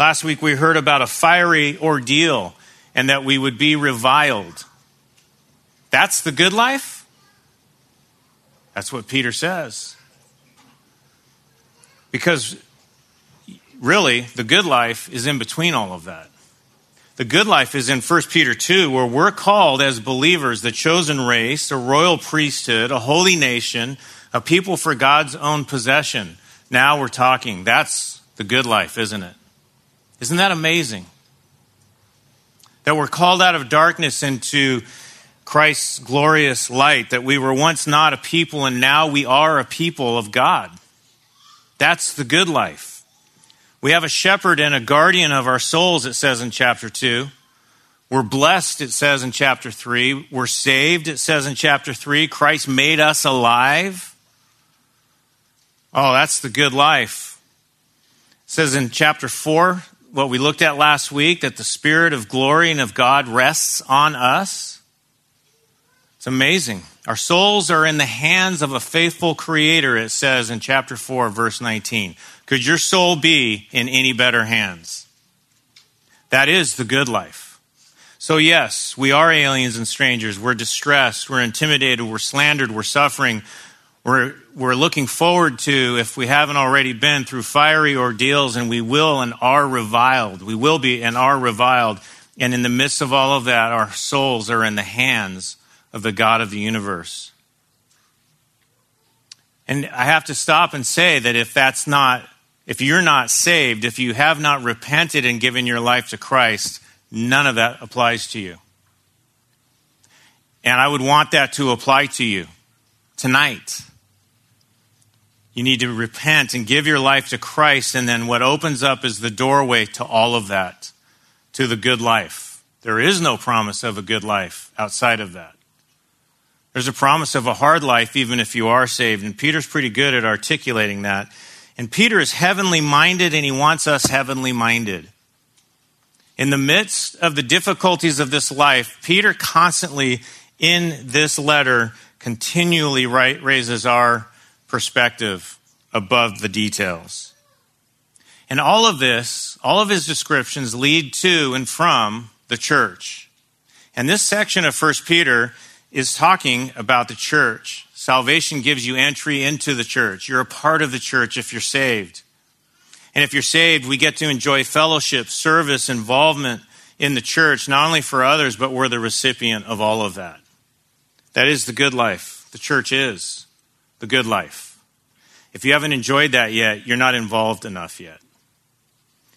Last week we heard about a fiery ordeal and that we would be reviled. That's the good life? That's what Peter says. Because really, the good life is in between all of that. The good life is in 1 Peter 2, where we're called as believers, the chosen race, a royal priesthood, a holy nation, a people for God's own possession. Now we're talking. That's the good life, isn't it? Isn't that amazing? That we're called out of darkness into Christ's glorious light, that we were once not a people and now we are a people of God. That's the good life. We have a shepherd and a guardian of our souls, it says in chapter 2. We're blessed, it says in chapter 3. We're saved, it says in chapter 3. Christ made us alive. Oh, that's the good life. It says in chapter 4, what we looked at last week, that the Spirit of glory and of God rests on us. It's amazing. Our souls are in the hands of a faithful creator, it says in chapter 4, verse 19. Could your soul be in any better hands? That is the good life. So, yes, we are aliens and strangers. We're distressed. We're intimidated. We're slandered. We're suffering. We're, we're looking forward to, if we haven't already been, through fiery ordeals, and we will and are reviled. We will be and are reviled. And in the midst of all of that, our souls are in the hands of the God of the universe. And I have to stop and say that if that's not, if you're not saved, if you have not repented and given your life to Christ, none of that applies to you. And I would want that to apply to you tonight. You need to repent and give your life to Christ, and then what opens up is the doorway to all of that, to the good life. There is no promise of a good life outside of that. There's a promise of a hard life even if you are saved. And Peter's pretty good at articulating that. And Peter is heavenly minded and he wants us heavenly minded. In the midst of the difficulties of this life, Peter constantly in this letter continually raises our perspective above the details. And all of this, all of his descriptions lead to and from the church. And this section of 1 Peter is talking about the church. Salvation gives you entry into the church. You're a part of the church if you're saved. And if you're saved, we get to enjoy fellowship, service, involvement in the church, not only for others, but we're the recipient of all of that. That is the good life. The church is the good life. If you haven't enjoyed that yet, you're not involved enough yet.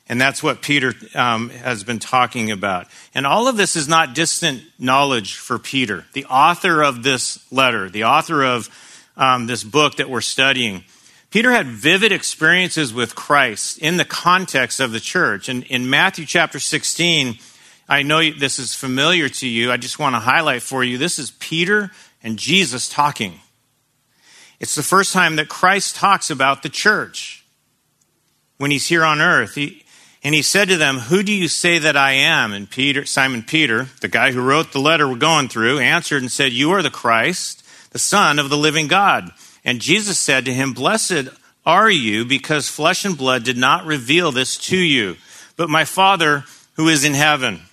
And that's what Peter um, has been talking about. And all of this is not distant knowledge for Peter. The author of this letter, the author of um, this book that we're studying, Peter had vivid experiences with Christ in the context of the church. And in Matthew chapter 16, I know this is familiar to you. I just want to highlight for you this is Peter and Jesus talking. It's the first time that Christ talks about the church when he's here on earth. He, and he said to them, Who do you say that I am? And Peter, Simon Peter, the guy who wrote the letter we're going through, answered and said, You are the Christ, the Son of the living God. And Jesus said to him, Blessed are you, because flesh and blood did not reveal this to you, but my Father who is in heaven.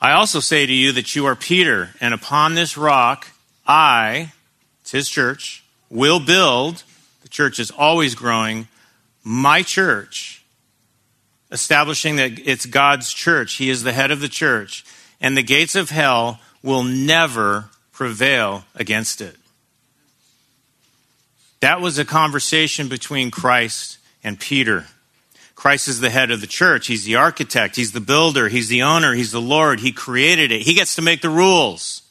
I also say to you that you are Peter, and upon this rock I, his church, will build, the church is always growing, my church establishing that it's God's church. He is the head of the church. And the gates of hell will never prevail against it. That was a conversation between Christ and Peter. Christ is the head of the church. He's the architect. He's the builder. He's the owner. He's the Lord. He created it. He gets to make the rules.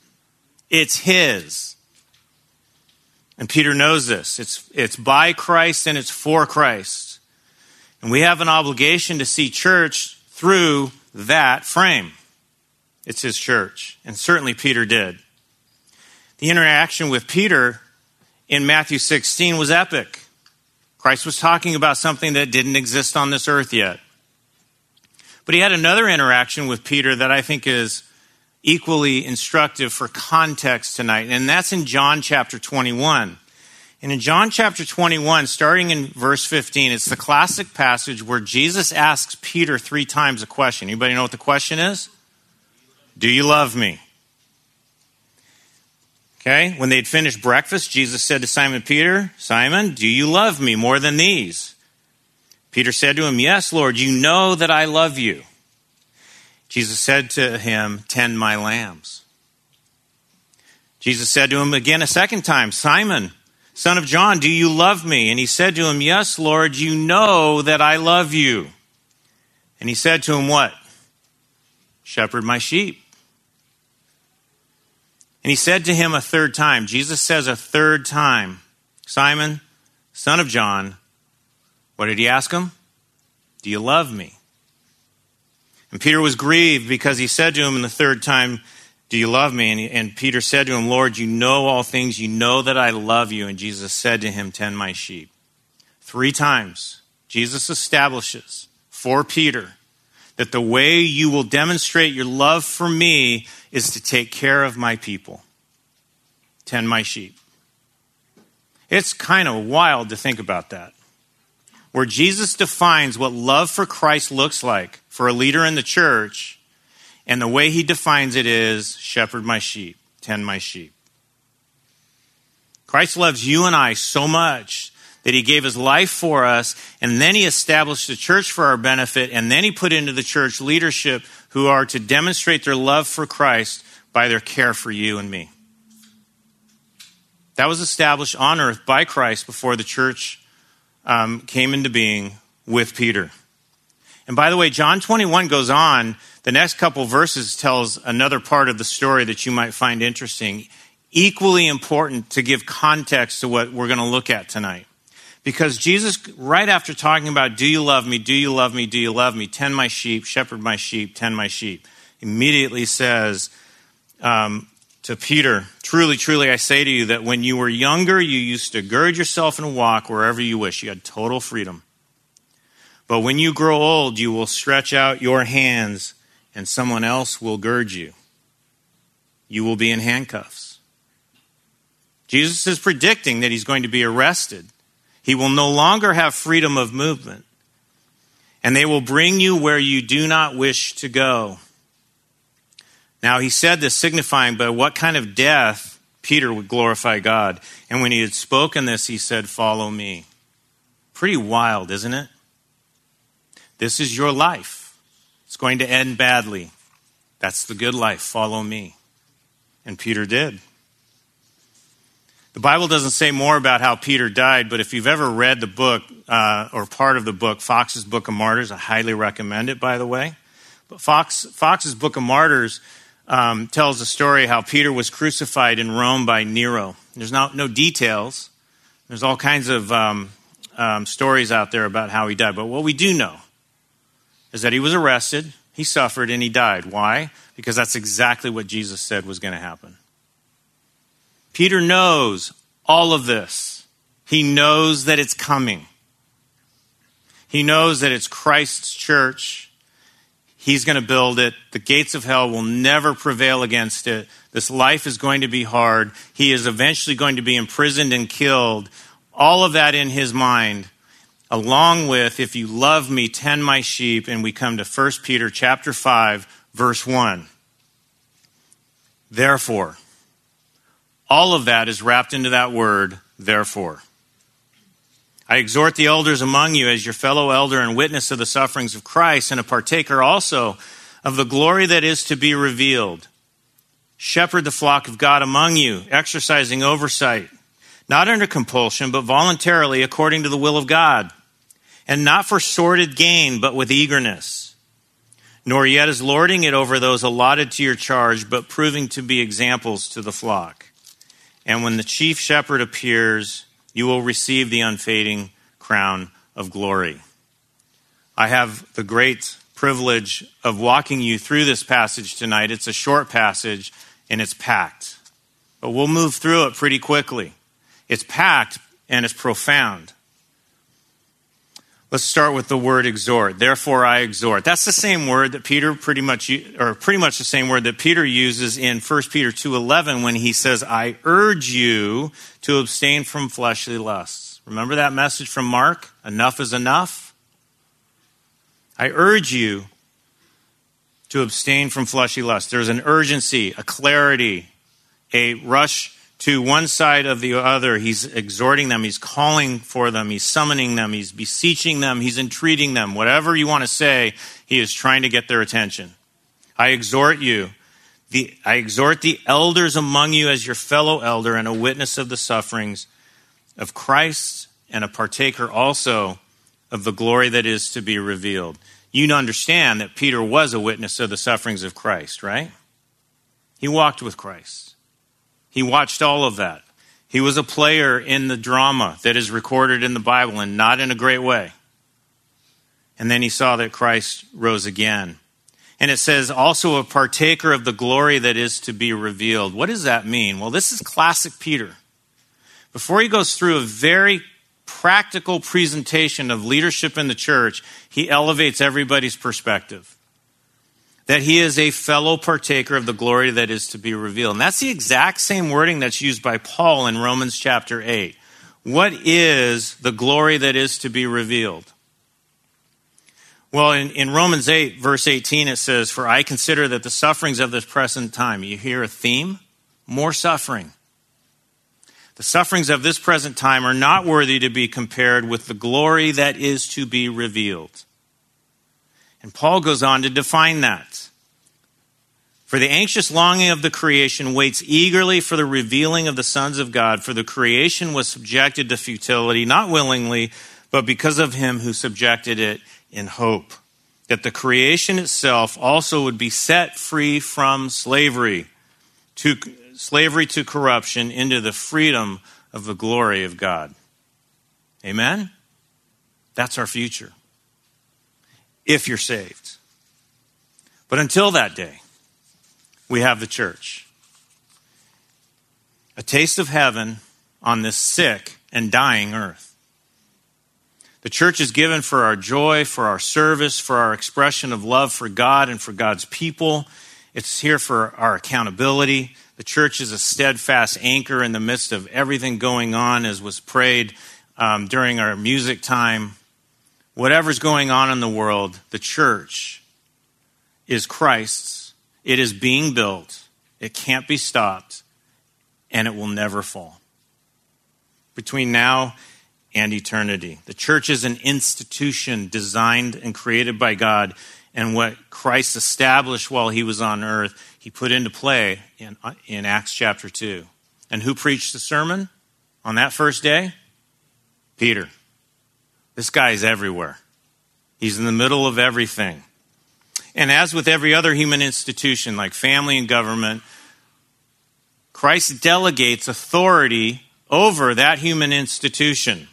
It's His. And Peter knows this. It's, it's by Christ and it's for Christ. And we have an obligation to see church through that frame. It's his church. And certainly Peter did. The interaction with Peter in Matthew 16 was epic. Christ was talking about something that didn't exist on this earth yet. But he had another interaction with Peter that I think is equally instructive for context tonight, and that's in John chapter 21. And in John chapter 21, starting in verse 15, it's the classic passage where Jesus asks Peter three times a question. Anybody know what the question is? Do you love me? Okay, when they'd finished breakfast, Jesus said to Simon Peter, Simon, do you love me more than these? Peter said to him, Yes, Lord, you know that I love you. Jesus said to him, Tend my lambs. Jesus said to him again a second time, Simon, son of John, do you love me? And he said to him, Yes, Lord, you know that I love you. And he said to him, What? Shepherd my sheep. And he said to him a third time, Jesus says a third time, Simon, son of John, what did he ask him? Do you love me? And Peter was grieved because he said to him in the third time, Do you love me? And, and Peter said to him, Lord, you know all things. You know that I love you. And Jesus said to him, Tend my sheep. Three times, Jesus establishes for Peter that the way you will demonstrate your love for me is to take care of my people, tend my sheep. It's kind of wild to think about that. Where Jesus defines what love for Christ looks like for a leader in the church, and the way he defines it is shepherd my sheep, tend my sheep. Christ loves you and I so much that he gave his life for us, and then he established the church for our benefit, and then he put into the church leadership who are to demonstrate their love for Christ by their care for you and me. That was established on earth by Christ before the church um, came into being with Peter. And by the way, John 21 goes on. The next couple verses tells another part of the story that you might find interesting, equally important to give context to what we're going to look at tonight. Because Jesus, right after talking about, do you love me, do you love me, do you love me, tend my sheep, shepherd my sheep, tend my sheep, immediately says um, to Peter, Truly, truly, I say to you that when you were younger, you used to gird yourself and walk wherever you wish. You had total freedom. But when you grow old, you will stretch out your hands and someone else will gird you. You will be in handcuffs. Jesus is predicting that he's going to be arrested he will no longer have freedom of movement. And they will bring you where you do not wish to go. Now, he said this signifying by what kind of death Peter would glorify God. And when he had spoken this, he said, Follow me. Pretty wild, isn't it? This is your life. It's going to end badly. That's the good life. Follow me. And Peter did. The Bible doesn't say more about how Peter died, but if you've ever read the book uh, or part of the book, Foxe's Book of Martyrs, I highly recommend it, by the way. But Foxe, Foxe's Book of Martyrs um, tells the story how Peter was crucified in Rome by Nero. There's no, no details. There's all kinds of um, um, stories out there about how he died. But what we do know is that he was arrested, he suffered, and he died. Why? Because that's exactly what Jesus said was going to happen. Peter knows all of this. He knows that it's coming. He knows that it's Christ's church. He's going to build it. The gates of hell will never prevail against it. This life is going to be hard. He is eventually going to be imprisoned and killed. All of that in his mind, along with, if you love me, tend my sheep. And we come to 1 Peter chapter 5, verse 1. Therefore, all of that is wrapped into that word, therefore. I exhort the elders among you as your fellow elder and witness of the sufferings of Christ and a partaker also of the glory that is to be revealed. Shepherd the flock of God among you, exercising oversight, not under compulsion, but voluntarily according to the will of God, and not for sordid gain, but with eagerness, nor yet as lording it over those allotted to your charge, but proving to be examples to the flock. And when the chief shepherd appears, you will receive the unfading crown of glory. I have the great privilege of walking you through this passage tonight. It's a short passage and it's packed, but we'll move through it pretty quickly. It's packed and it's profound. Let's start with the word exhort. Therefore, I exhort. That's the same word that Peter pretty much, or pretty much the same word that Peter uses in 1 Peter 2.11 when he says, I urge you to abstain from fleshly lusts. Remember that message from Mark? Enough is enough. I urge you to abstain from fleshly lusts. There's an urgency, a clarity, a rush to one side of the other. He's exhorting them, he's calling for them, he's summoning them, he's beseeching them, he's entreating them. Whatever you want to say, he is trying to get their attention. I exhort you. The, I exhort the elders among you as your fellow elder and a witness of the sufferings of Christ and a partaker also of the glory that is to be revealed. You understand that Peter was a witness of the sufferings of Christ, right? He walked with Christ. He watched all of that. He was a player in the drama that is recorded in the Bible and not in a great way. And then he saw that Christ rose again. And it says, also a partaker of the glory that is to be revealed. What does that mean? Well, this is classic Peter. Before he goes through a very practical presentation of leadership in the church, he elevates everybody's perspective that he is a fellow partaker of the glory that is to be revealed. And that's the exact same wording that's used by Paul in Romans chapter 8. What is the glory that is to be revealed? Well, in, in Romans 8, verse 18, it says, For I consider that the sufferings of this present time, you hear a theme? More suffering. The sufferings of this present time are not worthy to be compared with the glory that is to be revealed. And Paul goes on to define that. For the anxious longing of the creation waits eagerly for the revealing of the sons of God, for the creation was subjected to futility, not willingly, but because of him who subjected it in hope, that the creation itself also would be set free from slavery to slavery to corruption into the freedom of the glory of God. Amen. That's our future if you're saved. But until that day, we have the church. A taste of heaven on this sick and dying earth. The church is given for our joy, for our service, for our expression of love for God and for God's people. It's here for our accountability. The church is a steadfast anchor in the midst of everything going on, as was prayed um, during our music time whatever's going on in the world, the church is Christ's. It is being built, it can't be stopped, and it will never fall. Between now and eternity, the church is an institution designed and created by God. And what Christ established while he was on earth, he put into play in, in Acts chapter 2. And who preached the sermon on that first day? Peter. This guy is everywhere. He's in the middle of everything. And as with every other human institution, like family and government, Christ delegates authority over that human institution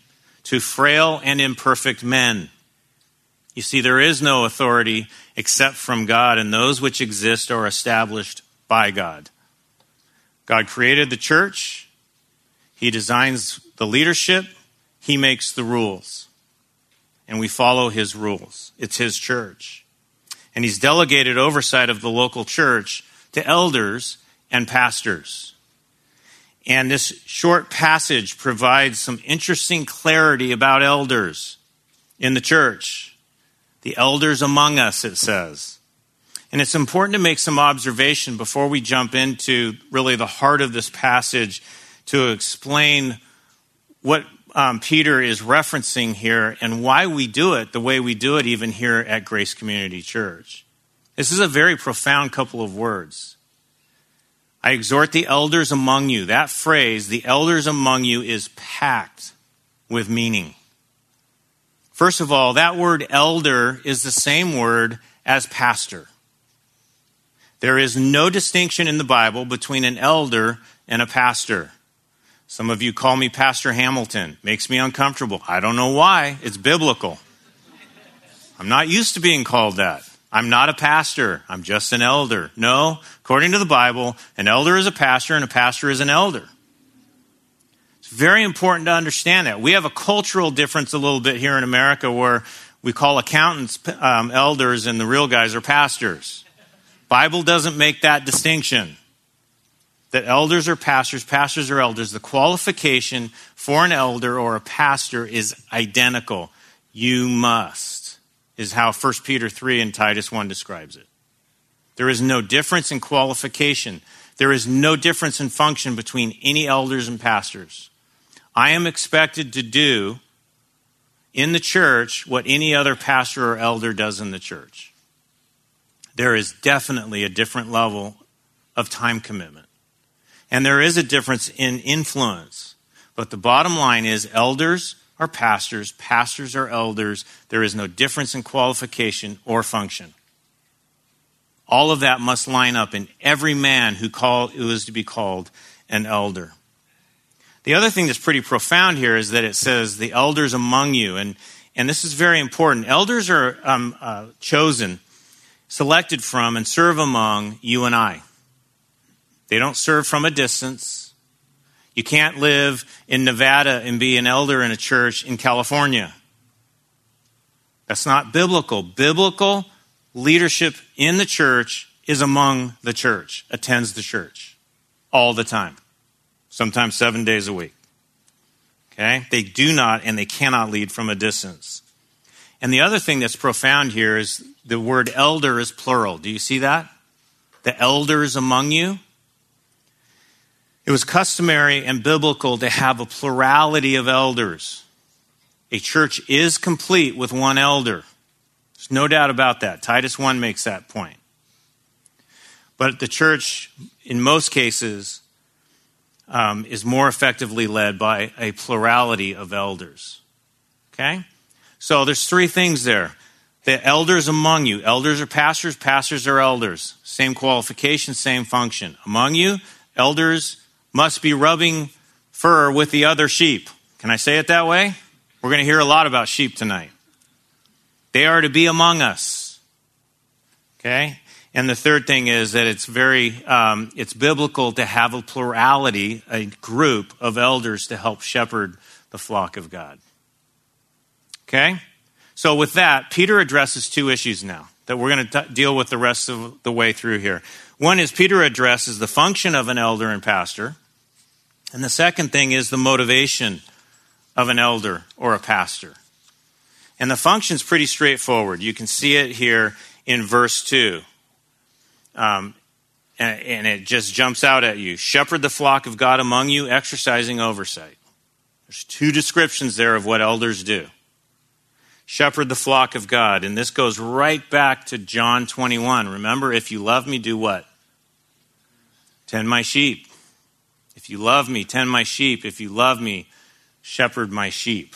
to frail and imperfect men. You see, there is no authority except from God, and those which exist are established by God. God created the church, He designs the leadership, He makes the rules and we follow his rules. It's his church. And he's delegated oversight of the local church to elders and pastors. And this short passage provides some interesting clarity about elders in the church. The elders among us, it says. And it's important to make some observation before we jump into really the heart of this passage to explain what um, Peter is referencing here and why we do it the way we do it, even here at Grace Community Church. This is a very profound couple of words. I exhort the elders among you. That phrase, the elders among you, is packed with meaning. First of all, that word elder is the same word as pastor. There is no distinction in the Bible between an elder and a pastor. Some of you call me Pastor Hamilton. Makes me uncomfortable. I don't know why. It's biblical. I'm not used to being called that. I'm not a pastor. I'm just an elder. No, according to the Bible, an elder is a pastor and a pastor is an elder. It's very important to understand that. We have a cultural difference a little bit here in America where we call accountants um, elders and the real guys are pastors. Bible doesn't make that distinction. That elders are pastors, pastors are elders. The qualification for an elder or a pastor is identical. You must, is how 1 Peter 3 and Titus 1 describes it. There is no difference in qualification. There is no difference in function between any elders and pastors. I am expected to do in the church what any other pastor or elder does in the church. There is definitely a different level of time commitment. And there is a difference in influence. But the bottom line is elders are pastors, pastors are elders. There is no difference in qualification or function. All of that must line up in every man who, call, who is to be called an elder. The other thing that's pretty profound here is that it says the elders among you, and and this is very important. Elders are um, uh, chosen, selected from, and serve among you and I. They don't serve from a distance. You can't live in Nevada and be an elder in a church in California. That's not biblical. Biblical leadership in the church is among the church, attends the church all the time sometimes seven days a week. Okay? They do not and they cannot lead from a distance. And the other thing that's profound here is the word elder is plural. Do you see that? The elders among you. It was customary and biblical to have a plurality of elders. A church is complete with one elder. There's no doubt about that. Titus 1 makes that point. But the church, in most cases, um, is more effectively led by a plurality of elders. Okay? So there's three things there. The elders among you. Elders are pastors, pastors are elders. Same qualification, same function. Among you, elders must be rubbing fur with the other sheep. Can I say it that way? We're going to hear a lot about sheep tonight. They are to be among us. Okay? And the third thing is that it's very, um, it's biblical to have a plurality, a group of elders to help shepherd the flock of God. Okay? So with that, Peter addresses two issues now that we're going to deal with the rest of the way through here. One is Peter addresses the function of an elder and pastor. And the second thing is the motivation of an elder or a pastor. And the function is pretty straightforward. You can see it here in verse 2. Um, and, and it just jumps out at you. Shepherd the flock of God among you, exercising oversight. There's two descriptions there of what elders do. Shepherd the flock of God. And this goes right back to John 21. Remember, if you love me, do what? Tend my sheep. You love me, tend my sheep. If you love me, shepherd my sheep.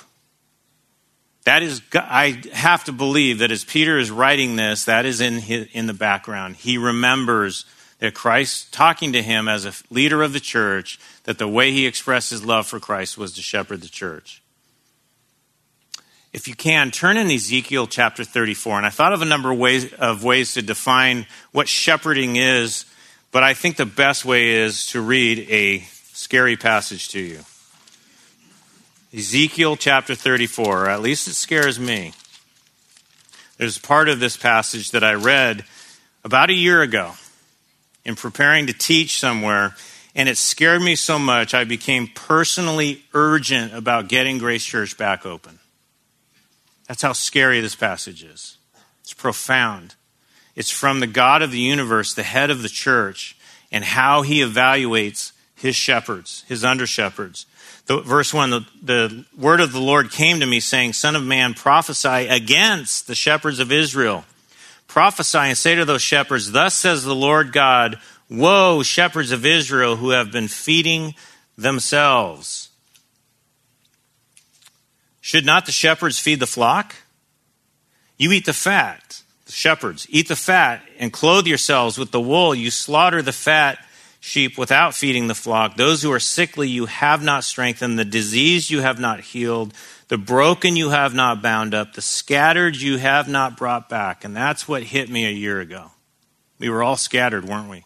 That is, I have to believe that as Peter is writing this, that is in, his, in the background. He remembers that Christ, talking to him as a leader of the church, that the way he expressed his love for Christ was to shepherd the church. If you can, turn in Ezekiel chapter 34. And I thought of a number of ways, of ways to define what shepherding is, but I think the best way is to read a scary passage to you. Ezekiel chapter 34, or at least it scares me. There's part of this passage that I read about a year ago in preparing to teach somewhere, and it scared me so much I became personally urgent about getting Grace Church back open. That's how scary this passage is. It's profound. It's from the God of the universe, the head of the church, and how he evaluates his shepherds, his under shepherds. Verse 1 the, the word of the Lord came to me, saying, Son of man, prophesy against the shepherds of Israel. Prophesy and say to those shepherds, Thus says the Lord God, Woe, shepherds of Israel who have been feeding themselves. Should not the shepherds feed the flock? You eat the fat, the shepherds, eat the fat, and clothe yourselves with the wool. You slaughter the fat sheep without feeding the flock. Those who are sickly you have not strengthened. The diseased you have not healed. The broken you have not bound up. The scattered you have not brought back. And that's what hit me a year ago. We were all scattered, weren't we?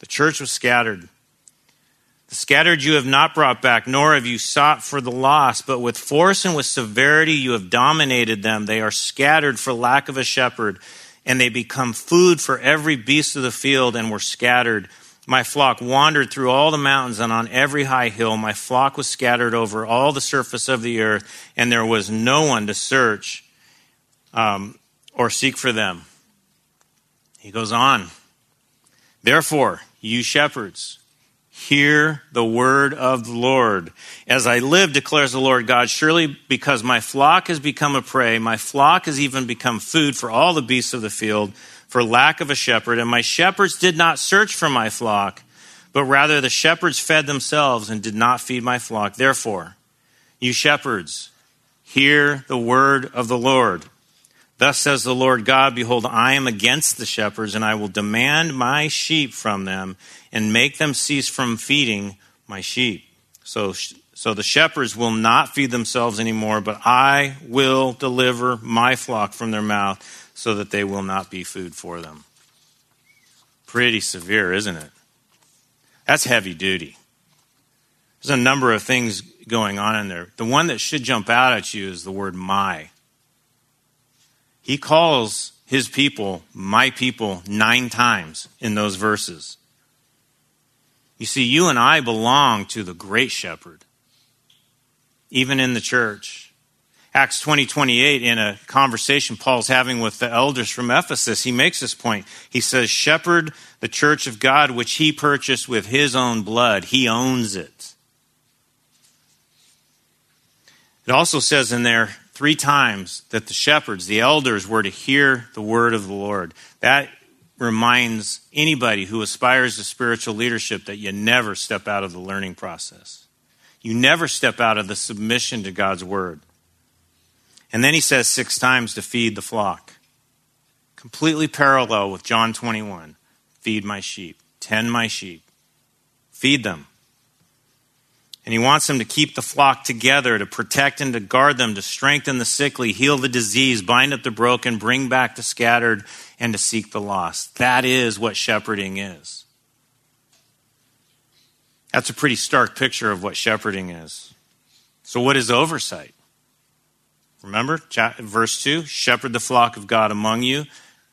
The church was scattered. The scattered you have not brought back, nor have you sought for the lost, but with force and with severity you have dominated them. They are scattered for lack of a shepherd, and they become food for every beast of the field, and were scattered. My flock wandered through all the mountains and on every high hill. My flock was scattered over all the surface of the earth, and there was no one to search um, or seek for them. He goes on. Therefore, you shepherds, hear the word of the Lord. As I live, declares the Lord God, surely because my flock has become a prey, my flock has even become food for all the beasts of the field for lack of a shepherd, and my shepherds did not search for my flock, but rather the shepherds fed themselves and did not feed my flock. Therefore, you shepherds, hear the word of the Lord. Thus says the Lord God Behold, I am against the shepherds, and I will demand my sheep from them and make them cease from feeding my sheep. So, so the shepherds will not feed themselves anymore, but I will deliver my flock from their mouth so that they will not be food for them. Pretty severe, isn't it? That's heavy duty. There's a number of things going on in there. The one that should jump out at you is the word my. He calls his people my people nine times in those verses. You see, you and I belong to the great shepherd, even in the church. Acts 20, 28, in a conversation Paul's having with the elders from Ephesus, he makes this point. He says, Shepherd the church of God, which he purchased with his own blood. He owns it. It also says in there three times that the shepherds, the elders, were to hear the word of the Lord. That reminds anybody who aspires to spiritual leadership that you never step out of the learning process. You never step out of the submission to God's word. And then he says six times to feed the flock. Completely parallel with John 21 feed my sheep, tend my sheep, feed them. And he wants them to keep the flock together, to protect and to guard them, to strengthen the sickly, heal the disease, bind up the broken, bring back the scattered, and to seek the lost. That is what shepherding is. That's a pretty stark picture of what shepherding is. So, what is oversight? Remember, verse 2 shepherd the flock of God among you,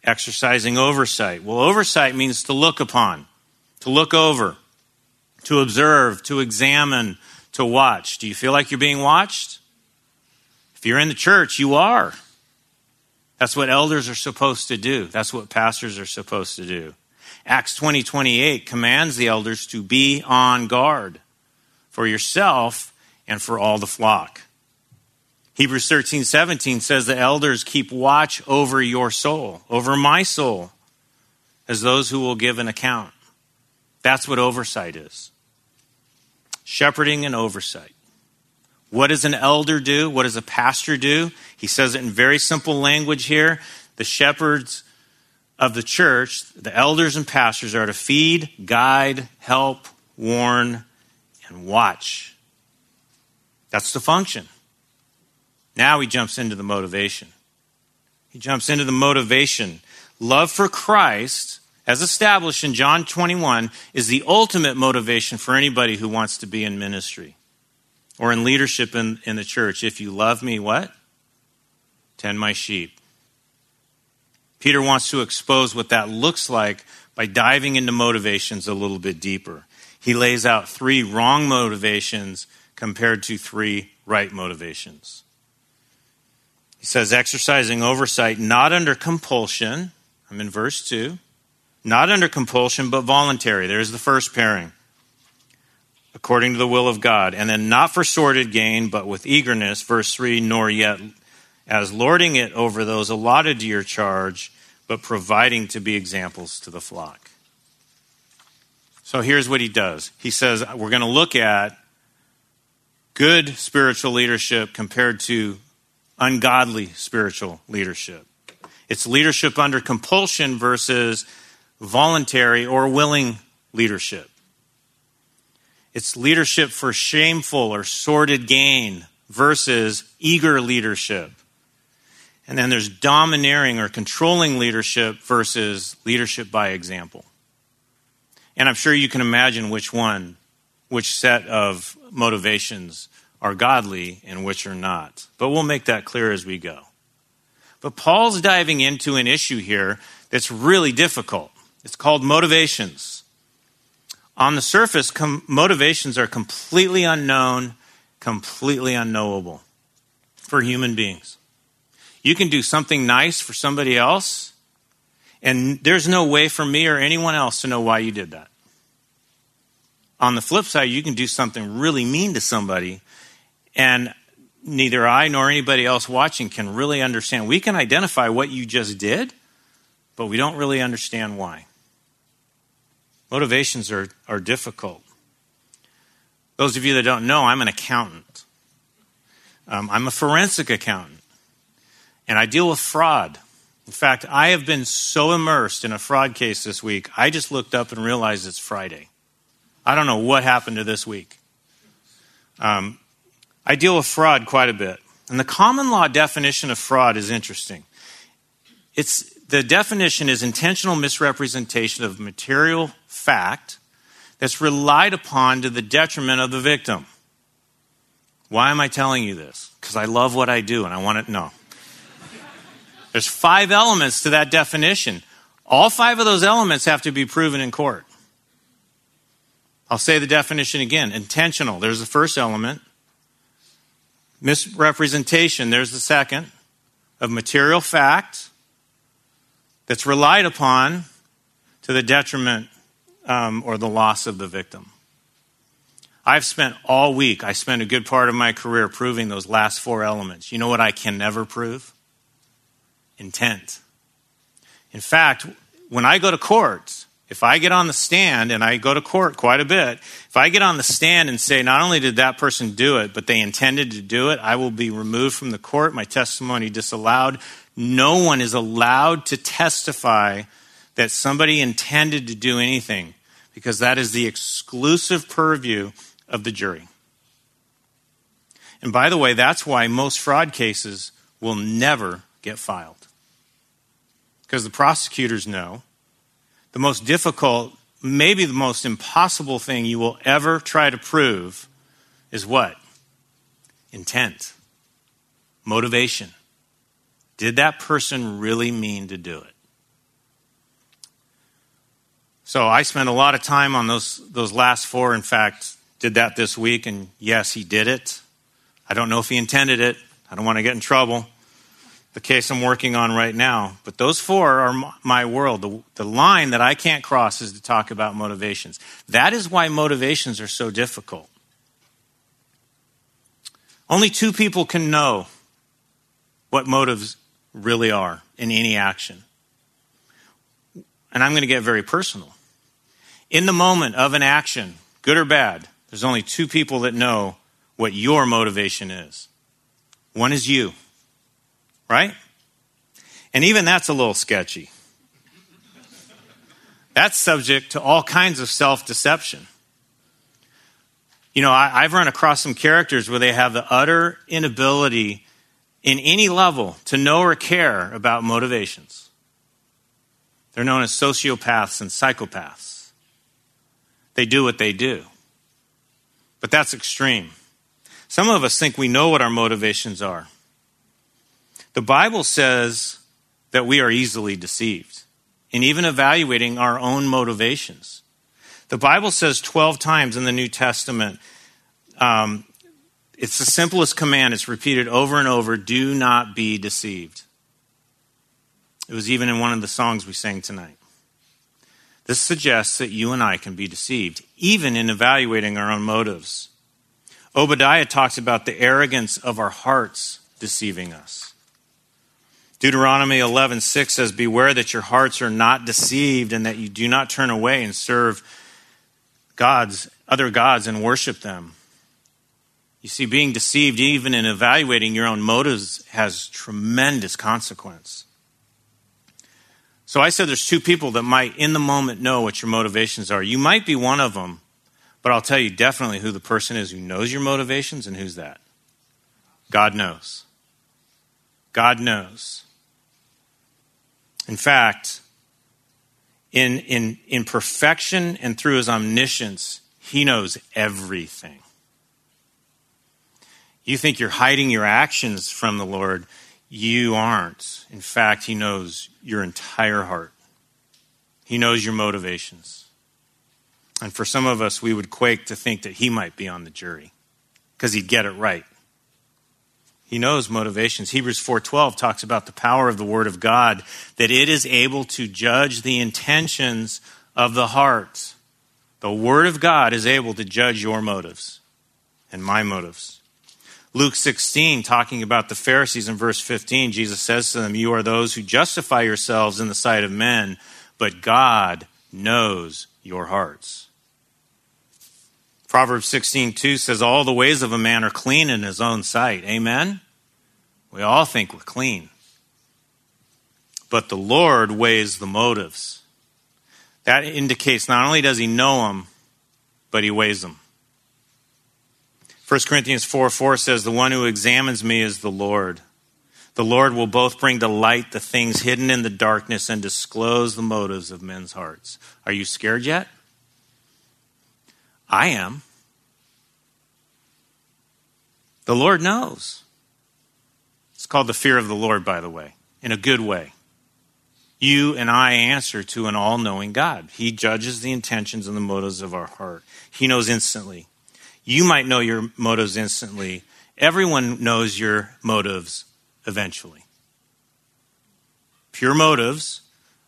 exercising oversight. Well, oversight means to look upon, to look over, to observe, to examine, to watch. Do you feel like you're being watched? If you're in the church, you are. That's what elders are supposed to do. That's what pastors are supposed to do. Acts 20 28 commands the elders to be on guard for yourself and for all the flock. Hebrews 13, 17 says the elders keep watch over your soul, over my soul, as those who will give an account. That's what oversight is shepherding and oversight. What does an elder do? What does a pastor do? He says it in very simple language here. The shepherds of the church, the elders and pastors, are to feed, guide, help, warn, and watch. That's the function. Now he jumps into the motivation. He jumps into the motivation. Love for Christ, as established in John 21, is the ultimate motivation for anybody who wants to be in ministry or in leadership in, in the church. If you love me, what? Tend my sheep. Peter wants to expose what that looks like by diving into motivations a little bit deeper. He lays out three wrong motivations compared to three right motivations. He says, exercising oversight not under compulsion. I'm in verse 2. Not under compulsion, but voluntary. There's the first pairing. According to the will of God. And then not for sordid gain, but with eagerness. Verse 3 Nor yet as lording it over those allotted to your charge, but providing to be examples to the flock. So here's what he does. He says, We're going to look at good spiritual leadership compared to ungodly spiritual leadership. It's leadership under compulsion versus voluntary or willing leadership. It's leadership for shameful or sordid gain versus eager leadership. And then there's domineering or controlling leadership versus leadership by example. And I'm sure you can imagine which one which set of motivations are godly and which are not. But we'll make that clear as we go. But Paul's diving into an issue here that's really difficult. It's called motivations. On the surface, com- motivations are completely unknown, completely unknowable for human beings. You can do something nice for somebody else, and there's no way for me or anyone else to know why you did that. On the flip side, you can do something really mean to somebody, and neither I nor anybody else watching can really understand. We can identify what you just did, but we don't really understand why. Motivations are, are difficult. Those of you that don't know, I'm an accountant. Um, I'm a forensic accountant, and I deal with fraud. In fact, I have been so immersed in a fraud case this week, I just looked up and realized it's Friday. I don't know what happened to this week. Um, I deal with fraud quite a bit. And the common law definition of fraud is interesting. It's, the definition is intentional misrepresentation of material fact that's relied upon to the detriment of the victim. Why am I telling you this? Because I love what I do and I want to know. There's five elements to that definition. All five of those elements have to be proven in court. I'll say the definition again intentional, there's the first element. Misrepresentation, there's the second. Of material fact that's relied upon to the detriment um, or the loss of the victim. I've spent all week, I spent a good part of my career proving those last four elements. You know what I can never prove? Intent. In fact, when I go to court, if I get on the stand, and I go to court quite a bit, if I get on the stand and say, not only did that person do it, but they intended to do it, I will be removed from the court, my testimony disallowed. No one is allowed to testify that somebody intended to do anything because that is the exclusive purview of the jury. And by the way, that's why most fraud cases will never get filed. Because the prosecutors know the most difficult, maybe the most impossible thing you will ever try to prove is what? Intent, motivation. Did that person really mean to do it? So I spent a lot of time on those, those last four. In fact, did that this week, and yes, he did it. I don't know if he intended it. I don't want to get in trouble. The case I'm working on right now. But those four are my world. The, the line that I can't cross is to talk about motivations. That is why motivations are so difficult. Only two people can know what motives really are in any action. And I'm going to get very personal. In the moment of an action, good or bad, there's only two people that know what your motivation is. One is you, right? And even that's a little sketchy. That's subject to all kinds of self deception. You know, I, have run across some characters where they have the utter inability in any level to know or care about motivations. They're known as sociopaths and psychopaths. They do what they do. But that's extreme. Some of us think we know what our motivations are. The Bible says that we are easily deceived in even evaluating our own motivations. The Bible says 12 times in the New Testament, um, it's the simplest command. It's repeated over and over do not be deceived. It was even in one of the songs we sang tonight. This suggests that you and I can be deceived, even in evaluating our own motives. Obadiah talks about the arrogance of our hearts deceiving us. Deuteronomy 11:6 says, "Beware that your hearts are not deceived and that you do not turn away and serve gods, other gods and worship them." You see, being deceived even in evaluating your own motives has tremendous consequence. So I said there's two people that might, in the moment, know what your motivations are. You might be one of them, but I'll tell you definitely who the person is who knows your motivations and who's that. God knows. God knows. In fact, in, in, in perfection and through his omniscience, He knows everything. You think you're hiding your actions from the Lord. You aren't. In fact, He knows your entire heart, He knows your motivations. And for some of us, we would quake to think that He might be on the jury because He'd get it right. He knows motivations. Hebrews 4:12 talks about the power of the word of God that it is able to judge the intentions of the heart. The word of God is able to judge your motives and my motives. Luke 16 talking about the Pharisees in verse 15 Jesus says to them, "You are those who justify yourselves in the sight of men, but God knows your hearts." Proverbs 16:2 says all the ways of a man are clean in his own sight. Amen. We all think we're clean. But the Lord weighs the motives. That indicates not only does he know them, but he weighs them. 1 Corinthians 4 4 says, The one who examines me is the Lord. The Lord will both bring to light the things hidden in the darkness and disclose the motives of men's hearts. Are you scared yet? I am. The Lord knows. It's called the fear of the Lord, by the way, in a good way. You and I answer to an all knowing God. He judges the intentions and the motives of our heart. He knows instantly. You might know your motives instantly. Everyone knows your motives eventually. Pure motives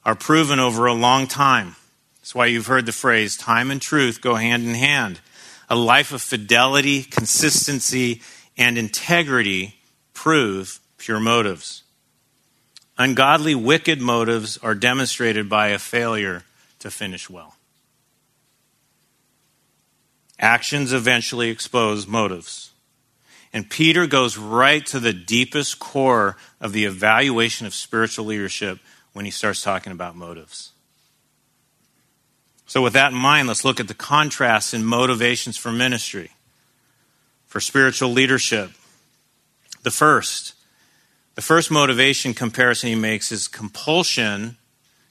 are proven over a long time. That's why you've heard the phrase time and truth go hand in hand. A life of fidelity, consistency, and integrity prove pure motives. Ungodly, wicked motives are demonstrated by a failure to finish well. Actions eventually expose motives. And Peter goes right to the deepest core of the evaluation of spiritual leadership when he starts talking about motives. So, with that in mind, let's look at the contrasts in motivations for ministry, for spiritual leadership. The first, the first motivation comparison he makes is compulsion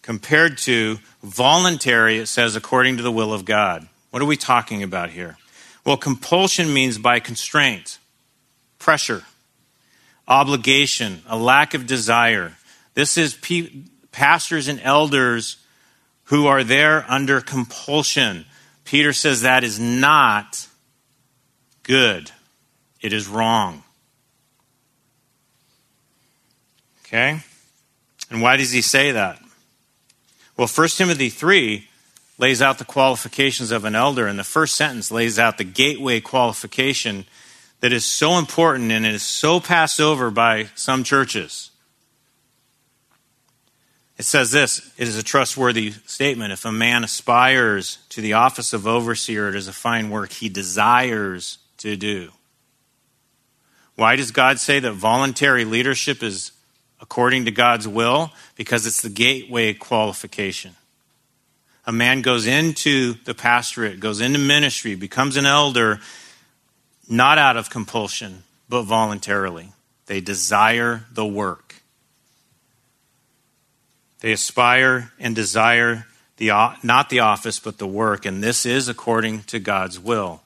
compared to voluntary, it says, according to the will of God. What are we talking about here? Well, compulsion means by constraint, pressure, obligation, a lack of desire. This is pe- pastors and elders who are there under compulsion. Peter says that is not good, it is wrong. Okay? And why does he say that? Well, 1 Timothy 3 lays out the qualifications of an elder, and the first sentence lays out the gateway qualification that is so important and it is so passed over by some churches. It says this it is a trustworthy statement. If a man aspires to the office of overseer, it is a fine work he desires to do. Why does God say that voluntary leadership is according to God's will? Because it's the gateway qualification. A man goes into the pastorate, goes into ministry, becomes an elder, not out of compulsion, but voluntarily. They desire the work. They aspire and desire the, not the office, but the work, and this is according to God's will.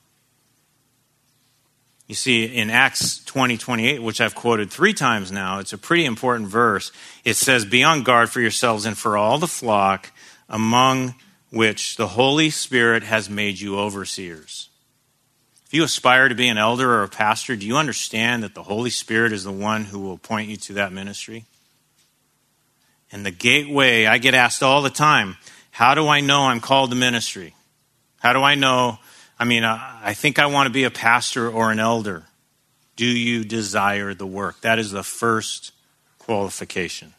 You see, in Acts 20 28, which I've quoted three times now, it's a pretty important verse. It says, Be on guard for yourselves and for all the flock among which the Holy Spirit has made you overseers. If you aspire to be an elder or a pastor, do you understand that the Holy Spirit is the one who will point you to that ministry? And the gateway, I get asked all the time, how do I know I'm called to ministry? How do I know? I mean, I think I want to be a pastor or an elder. Do you desire the work? That is the first qualification.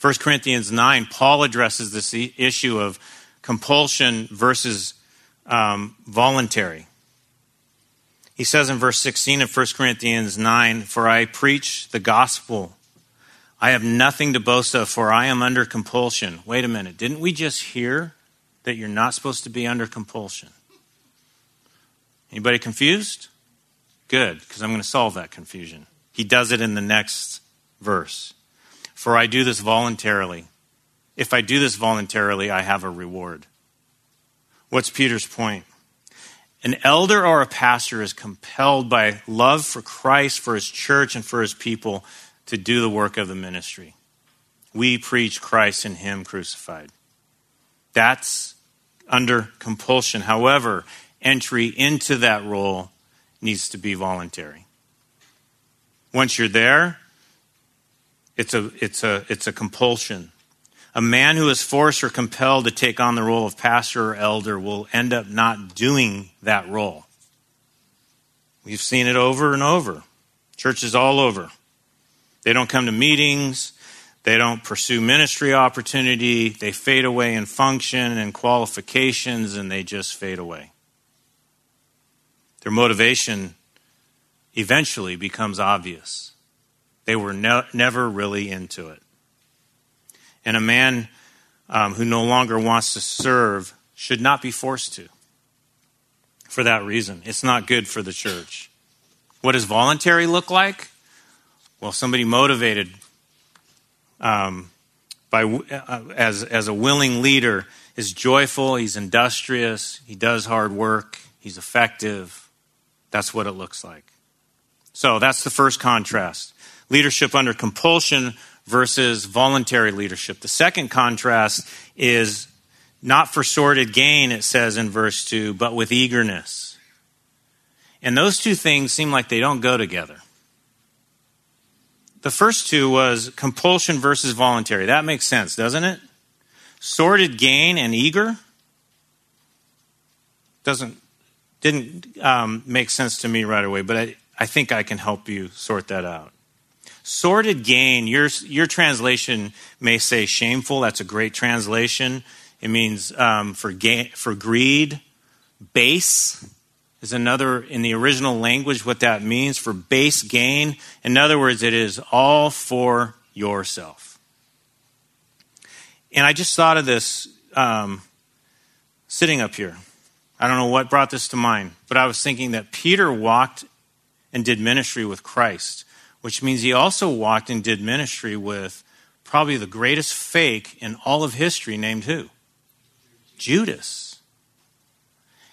1 Corinthians 9, Paul addresses this issue of compulsion versus um, voluntary. He says in verse 16 of 1 Corinthians 9, For I preach the gospel I have nothing to boast of, for I am under compulsion. Wait a minute. Didn't we just hear that you're not supposed to be under compulsion? Anybody confused? Good, because I'm going to solve that confusion. He does it in the next verse. For I do this voluntarily. If I do this voluntarily, I have a reward. What's Peter's point? An elder or a pastor is compelled by love for Christ, for his church, and for his people to do the work of the ministry. We preach Christ and him crucified. That's under compulsion. However, entry into that role needs to be voluntary. Once you're there, it's a, it's a, it's a compulsion. A man who is forced or compelled to take on the role of pastor or elder will end up not doing that role. We've seen it over and over. Churches all over. They don't come to meetings. They don't pursue ministry opportunity. They fade away in function and qualifications, and they just fade away. Their motivation eventually becomes obvious. They were ne- never really into it. And a man um, who no longer wants to serve should not be forced to for that reason. It's not good for the church. What does voluntary look like? Well, somebody motivated um, by, uh, as, as a willing leader is joyful, he's industrious, he does hard work, he's effective, that's what it looks like. So that's the first contrast leadership under compulsion versus voluntary leadership. The second contrast is not for sordid gain, it says in verse 2, but with eagerness. And those two things seem like they don't go together. The first two was compulsion versus voluntary. That makes sense, doesn't it? Sordid gain and eager doesn't didn't um, make sense to me right away, but I, I think I can help you sort that out. Sordid gain, your, your translation may say shameful. That's a great translation. It means um, for, ga- for greed. Base is another, in the original language, what that means for base gain. In other words, it is all for yourself. And I just thought of this um, sitting up here. I don't know what brought this to mind, but I was thinking that Peter walked and did ministry with Christ, which means he also walked and did ministry with probably the greatest fake in all of history, named who? Judas.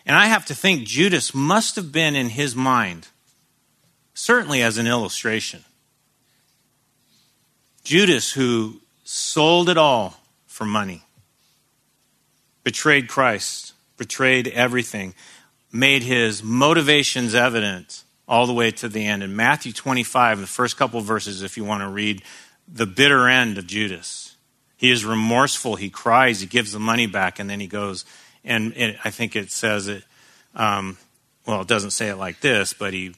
And I have to think Judas must have been in his mind, certainly as an illustration. Judas, who sold it all for money, betrayed Christ, betrayed everything, made his motivations evident all the way to the end. In Matthew 25, the first couple verses, if you want to read the bitter end of Judas, he is remorseful. He cries. He gives the money back, and then he goes. And it, I think it says it. Um, well, it doesn't say it like this, but he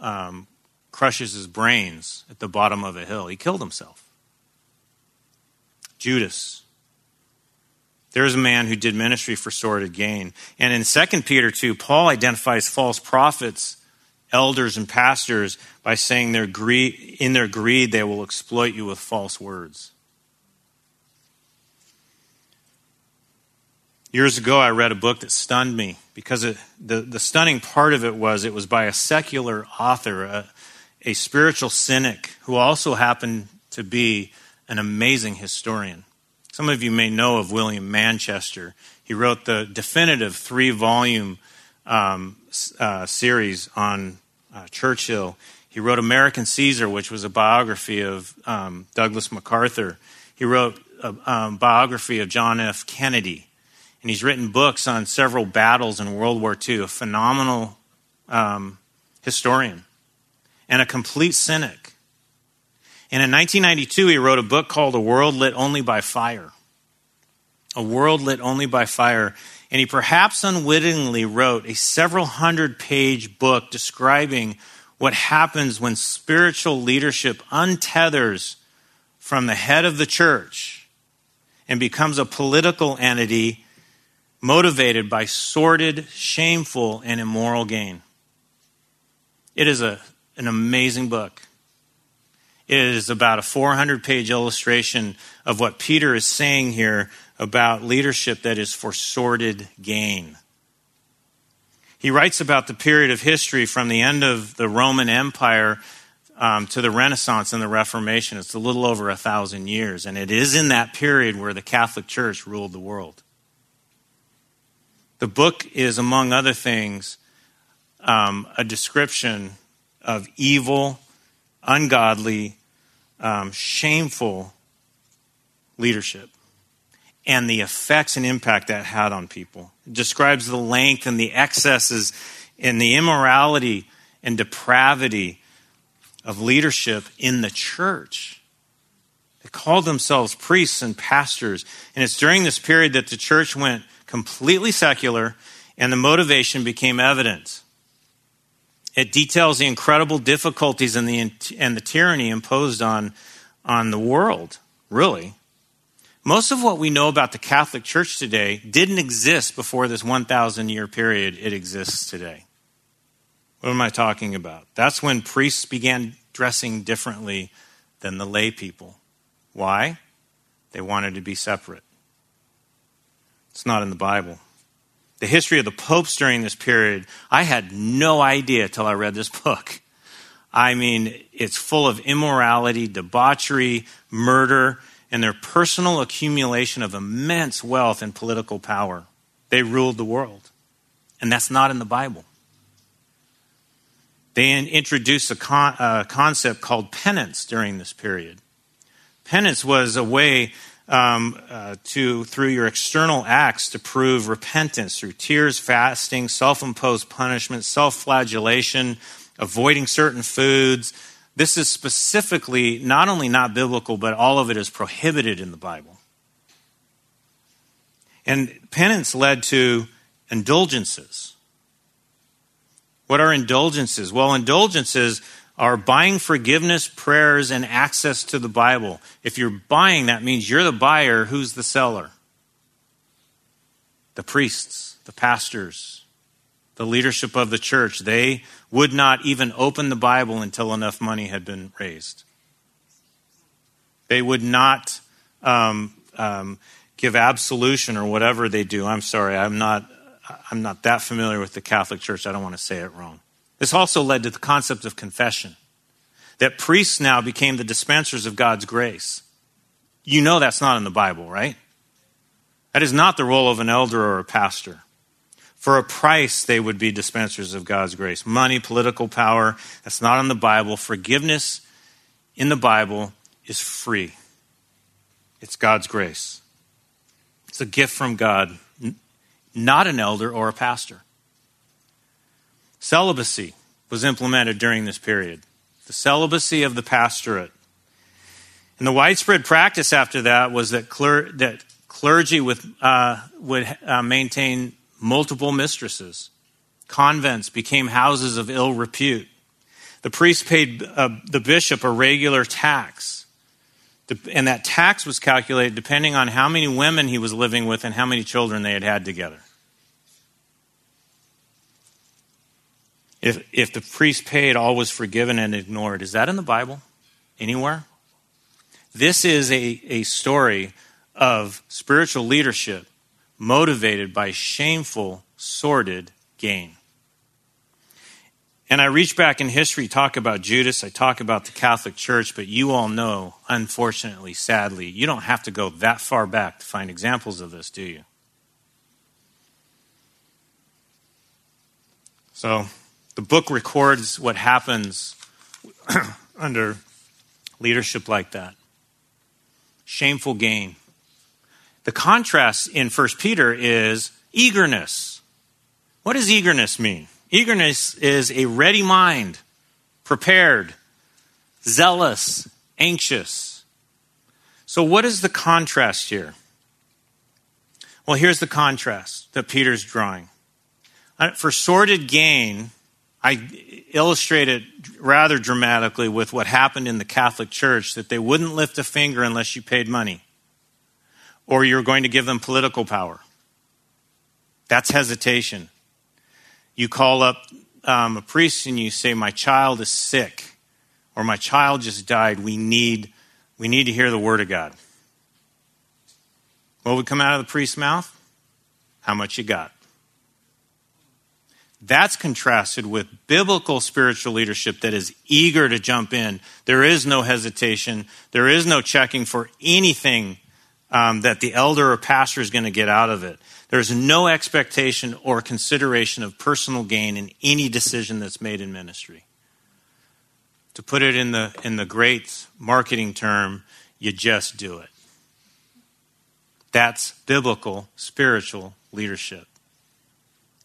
um, crushes his brains at the bottom of a hill. He killed himself. Judas, there's a man who did ministry for sordid gain. And in 2 Peter 2, Paul identifies false prophets, elders, and pastors by saying their greed, in their greed they will exploit you with false words. Years ago, I read a book that stunned me because it, the, the stunning part of it was it was by a secular author, a, a spiritual cynic who also happened to be an amazing historian. Some of you may know of William Manchester. He wrote the definitive three volume um, uh, series on uh, Churchill. He wrote American Caesar, which was a biography of um, Douglas MacArthur. He wrote a um, biography of John F. Kennedy. And he's written books on several battles in World War II, a phenomenal um, historian and a complete cynic. And in 1992, he wrote a book called A World Lit Only by Fire. A World Lit Only by Fire. And he perhaps unwittingly wrote a several hundred page book describing what happens when spiritual leadership untethers from the head of the church and becomes a political entity motivated by sordid, shameful, and immoral gain. It is a, an amazing book. It is about a 400 page illustration of what Peter is saying here about leadership that is for sordid gain. He writes about the period of history from the end of the Roman Empire um, to the Renaissance and the Reformation. It's a little over a thousand years, and it is in that period where the Catholic Church ruled the world. The book is, among other things, um, a description of evil, ungodly, um, shameful leadership and the effects and impact that had on people. It describes the length and the excesses and the immorality and depravity of leadership in the church. They called themselves priests and pastors. And it's during this period that the church went completely secular and the motivation became evident. It details the incredible difficulties and the, and the tyranny imposed on, on the world, really. Most of what we know about the Catholic Church today didn't exist before this 1,000 year period it exists today. What am I talking about? That's when priests began dressing differently than the lay people. Why? They wanted to be separate. It's not in the Bible. The history of the popes during this period, I had no idea till I read this book. I mean, it's full of immorality, debauchery, murder, and their personal accumulation of immense wealth and political power. They ruled the world. And that's not in the Bible. They introduced a, con- a concept called penance during this period. Penance was a way um, uh, to, through your external acts, to prove repentance through tears, fasting, self imposed punishment, self flagellation, avoiding certain foods. This is specifically not only not biblical, but all of it is prohibited in the Bible. And penance led to indulgences. What are indulgences? Well, indulgences are buying forgiveness, prayers, and access to the Bible. If you're buying, that means you're the buyer. Who's the seller? The priests, the pastors, the leadership of the church. They would not even open the Bible until enough money had been raised. They would not um, um, give absolution or whatever they do. I'm sorry, I'm not I'm not that familiar with the Catholic Church. I don't want to say it wrong. This also led to the concept of confession, that priests now became the dispensers of God's grace. You know that's not in the Bible, right? That is not the role of an elder or a pastor. For a price, they would be dispensers of God's grace. Money, political power, that's not in the Bible. Forgiveness in the Bible is free, it's God's grace. It's a gift from God not an elder or a pastor. Celibacy was implemented during this period, the celibacy of the pastorate. And the widespread practice after that was that, cler- that clergy with, uh, would uh, maintain multiple mistresses. Convents became houses of ill repute. The priest paid uh, the bishop a regular tax. And that tax was calculated depending on how many women he was living with and how many children they had had together. If, if the priest paid, all was forgiven and ignored. Is that in the Bible? Anywhere? This is a, a story of spiritual leadership motivated by shameful, sordid gain. And I reach back in history, talk about Judas, I talk about the Catholic Church, but you all know, unfortunately, sadly, you don't have to go that far back to find examples of this, do you? So, the book records what happens under leadership like that shameful gain. The contrast in 1 Peter is eagerness. What does eagerness mean? Eagerness is a ready mind, prepared, zealous, anxious. So, what is the contrast here? Well, here's the contrast that Peter's drawing. Uh, for sordid gain, I illustrate it rather dramatically with what happened in the Catholic Church that they wouldn't lift a finger unless you paid money or you're going to give them political power. That's hesitation. You call up um, a priest and you say, My child is sick, or my child just died. We need, we need to hear the word of God. What would come out of the priest's mouth? How much you got. That's contrasted with biblical spiritual leadership that is eager to jump in. There is no hesitation. There is no checking for anything um, that the elder or pastor is going to get out of it. There's no expectation or consideration of personal gain in any decision that's made in ministry. To put it in the, in the great marketing term, you just do it. That's biblical, spiritual leadership.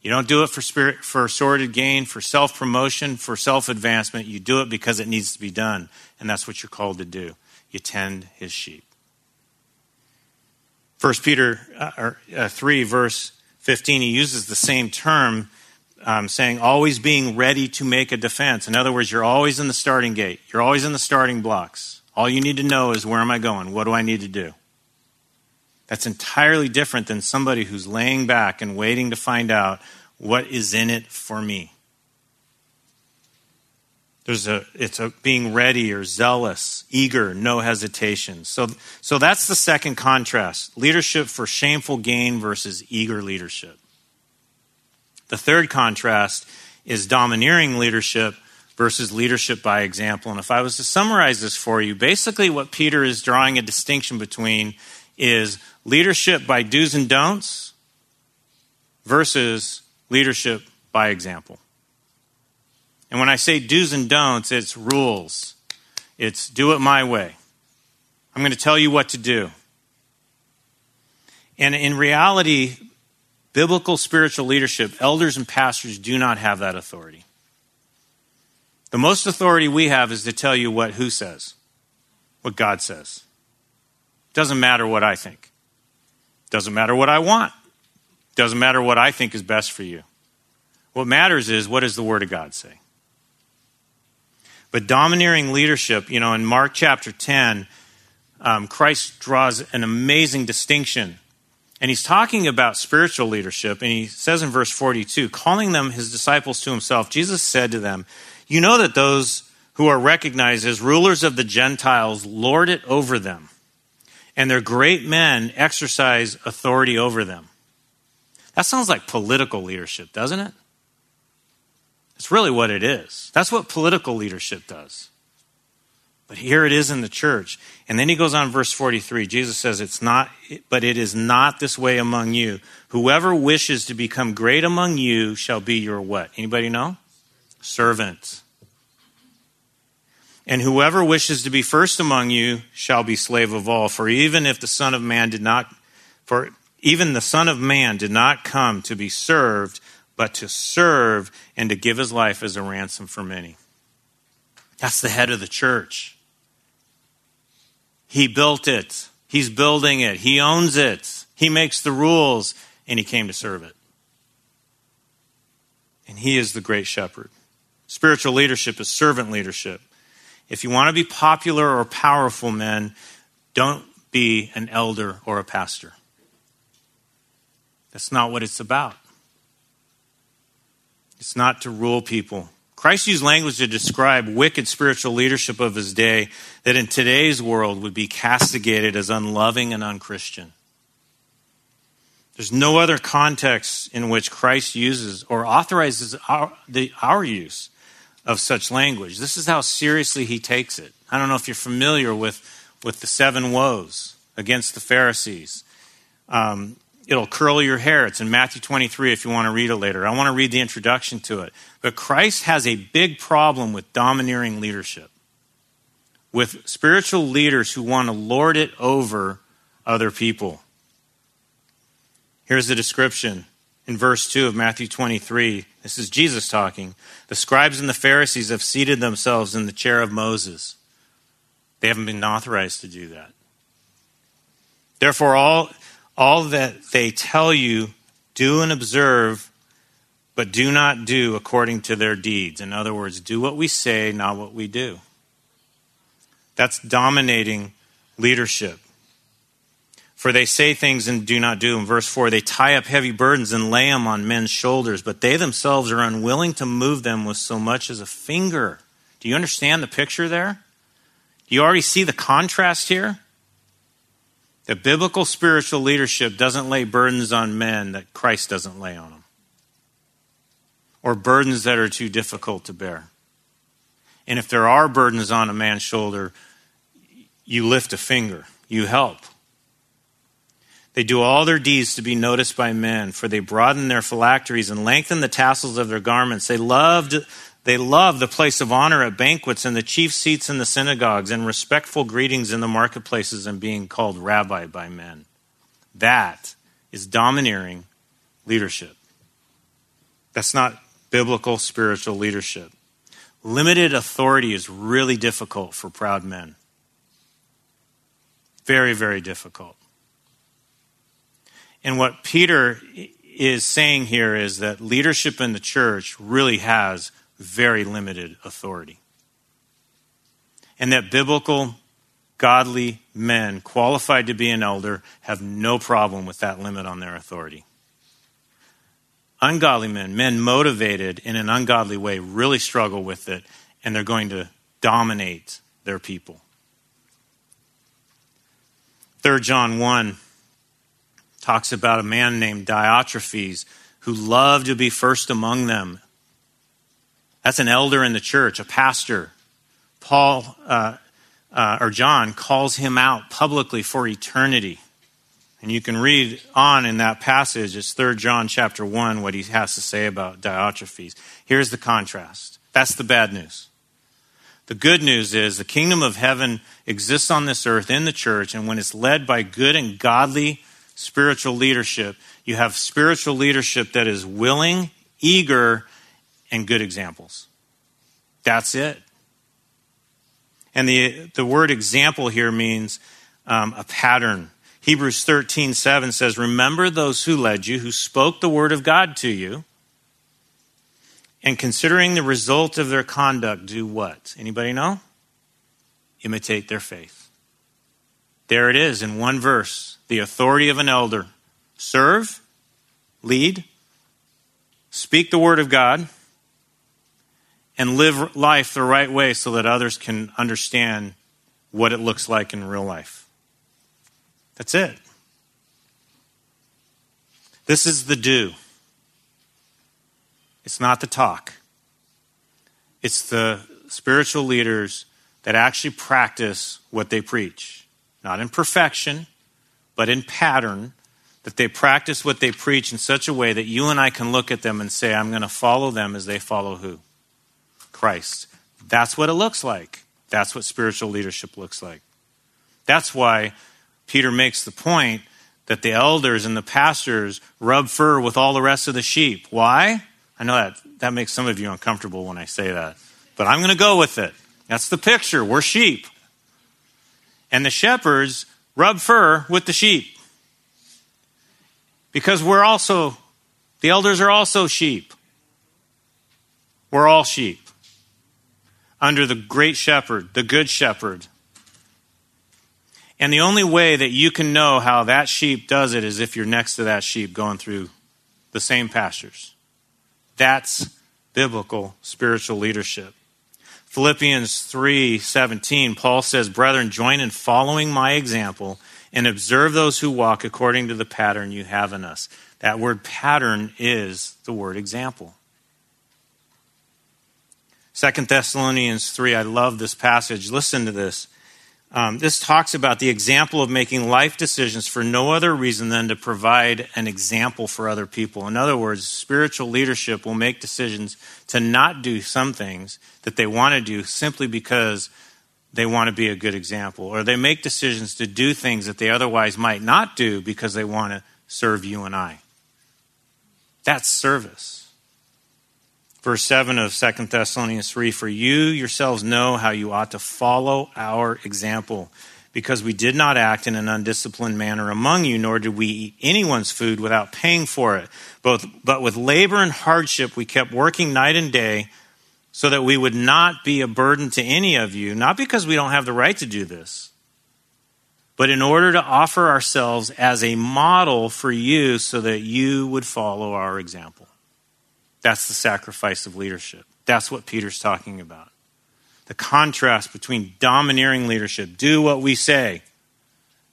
You don't do it for spirit, for sordid gain, for self promotion, for self advancement. You do it because it needs to be done, and that's what you're called to do. You tend his sheep. First Peter uh, uh, three verse fifteen, he uses the same term, um, saying always being ready to make a defense. In other words, you're always in the starting gate. You're always in the starting blocks. All you need to know is where am I going? What do I need to do? That's entirely different than somebody who's laying back and waiting to find out what is in it for me. There's a, it's a being ready or zealous, eager, no hesitation. So, so that's the second contrast leadership for shameful gain versus eager leadership. The third contrast is domineering leadership versus leadership by example. And if I was to summarize this for you, basically what Peter is drawing a distinction between is leadership by do's and don'ts versus leadership by example. And when I say do's and don'ts, it's rules. It's do it my way. I'm going to tell you what to do. And in reality, biblical spiritual leadership, elders and pastors do not have that authority. The most authority we have is to tell you what who says, what God says. Doesn't matter what I think. Doesn't matter what I want. Doesn't matter what I think is best for you. What matters is what does the Word of God say? But domineering leadership, you know, in Mark chapter 10, um, Christ draws an amazing distinction. And he's talking about spiritual leadership. And he says in verse 42, calling them his disciples to himself, Jesus said to them, You know that those who are recognized as rulers of the Gentiles lord it over them and their great men exercise authority over them. That sounds like political leadership, doesn't it? It's really what it is. That's what political leadership does. But here it is in the church. And then he goes on, verse 43. Jesus says, It's not, but it is not this way among you. Whoever wishes to become great among you shall be your what? Anybody know? Servant. And whoever wishes to be first among you shall be slave of all. For even if the Son of Man did not, for even the Son of Man did not come to be served, but to serve and to give his life as a ransom for many. That's the head of the church. He built it. He's building it. He owns it. He makes the rules, and he came to serve it. And he is the great shepherd. Spiritual leadership is servant leadership. If you want to be popular or powerful, men, don't be an elder or a pastor. That's not what it's about. It's not to rule people. Christ used language to describe wicked spiritual leadership of his day that in today's world would be castigated as unloving and unchristian. There's no other context in which Christ uses or authorizes our, the, our use of such language. This is how seriously he takes it. I don't know if you're familiar with, with the seven woes against the Pharisees. Um, it'll curl your hair. It's in Matthew 23 if you want to read it later. I want to read the introduction to it. But Christ has a big problem with domineering leadership, with spiritual leaders who want to lord it over other people. Here's the description in verse 2 of Matthew 23. This is Jesus talking. The scribes and the Pharisees have seated themselves in the chair of Moses. They haven't been authorized to do that. Therefore, all, all that they tell you, do and observe, but do not do according to their deeds. In other words, do what we say, not what we do. That's dominating leadership. For they say things and do not do. In verse 4, they tie up heavy burdens and lay them on men's shoulders, but they themselves are unwilling to move them with so much as a finger. Do you understand the picture there? Do you already see the contrast here? That biblical spiritual leadership doesn't lay burdens on men that Christ doesn't lay on them, or burdens that are too difficult to bear. And if there are burdens on a man's shoulder, you lift a finger, you help They do all their deeds to be noticed by men, for they broaden their phylacteries and lengthen the tassels of their garments. They loved they love the place of honor at banquets and the chief seats in the synagogues and respectful greetings in the marketplaces and being called rabbi by men. That is domineering leadership. That's not biblical spiritual leadership. Limited authority is really difficult for proud men. Very, very difficult. And what Peter is saying here is that leadership in the church really has very limited authority. And that biblical, godly men qualified to be an elder have no problem with that limit on their authority. Ungodly men, men motivated in an ungodly way, really struggle with it, and they're going to dominate their people. 3 John 1 talks about a man named Diotrephes who loved to be first among them that's an elder in the church, a pastor. Paul uh, uh, or John calls him out publicly for eternity. And you can read on in that passage, it's 3 John chapter 1, what he has to say about Diotrephes. Here's the contrast. That's the bad news. The good news is the kingdom of heaven exists on this earth in the church, and when it's led by good and godly spiritual leadership, you have spiritual leadership that is willing, eager, and good examples. That's it. And the, the word example here means um, a pattern. Hebrews 13, 7 says, Remember those who led you, who spoke the word of God to you, and considering the result of their conduct, do what? Anybody know? Imitate their faith. There it is in one verse the authority of an elder. Serve, lead, speak the word of God, and live life the right way so that others can understand what it looks like in real life. That's it. This is the do. It's not the talk. It's the spiritual leaders that actually practice what they preach. Not in perfection, but in pattern, that they practice what they preach in such a way that you and I can look at them and say, I'm going to follow them as they follow who? Christ. That's what it looks like. That's what spiritual leadership looks like. That's why Peter makes the point that the elders and the pastors rub fur with all the rest of the sheep. Why? I know that that makes some of you uncomfortable when I say that, but I'm going to go with it. That's the picture. We're sheep. And the shepherds rub fur with the sheep. Because we're also, the elders are also sheep. We're all sheep under the great shepherd, the good shepherd. And the only way that you can know how that sheep does it is if you're next to that sheep going through the same pastures. That's biblical spiritual leadership. Philippians 3:17 Paul says, "Brethren, join in following my example and observe those who walk according to the pattern you have in us." That word pattern is the word example. Second Thessalonians 3, I love this passage. Listen to this. Um, this talks about the example of making life decisions for no other reason than to provide an example for other people. In other words, spiritual leadership will make decisions to not do some things that they want to do simply because they want to be a good example, or they make decisions to do things that they otherwise might not do because they want to serve you and I. That's service. Verse 7 of 2 Thessalonians 3 For you yourselves know how you ought to follow our example, because we did not act in an undisciplined manner among you, nor did we eat anyone's food without paying for it. Both, but with labor and hardship we kept working night and day so that we would not be a burden to any of you, not because we don't have the right to do this, but in order to offer ourselves as a model for you so that you would follow our example. That's the sacrifice of leadership. That's what Peter's talking about. The contrast between domineering leadership, do what we say,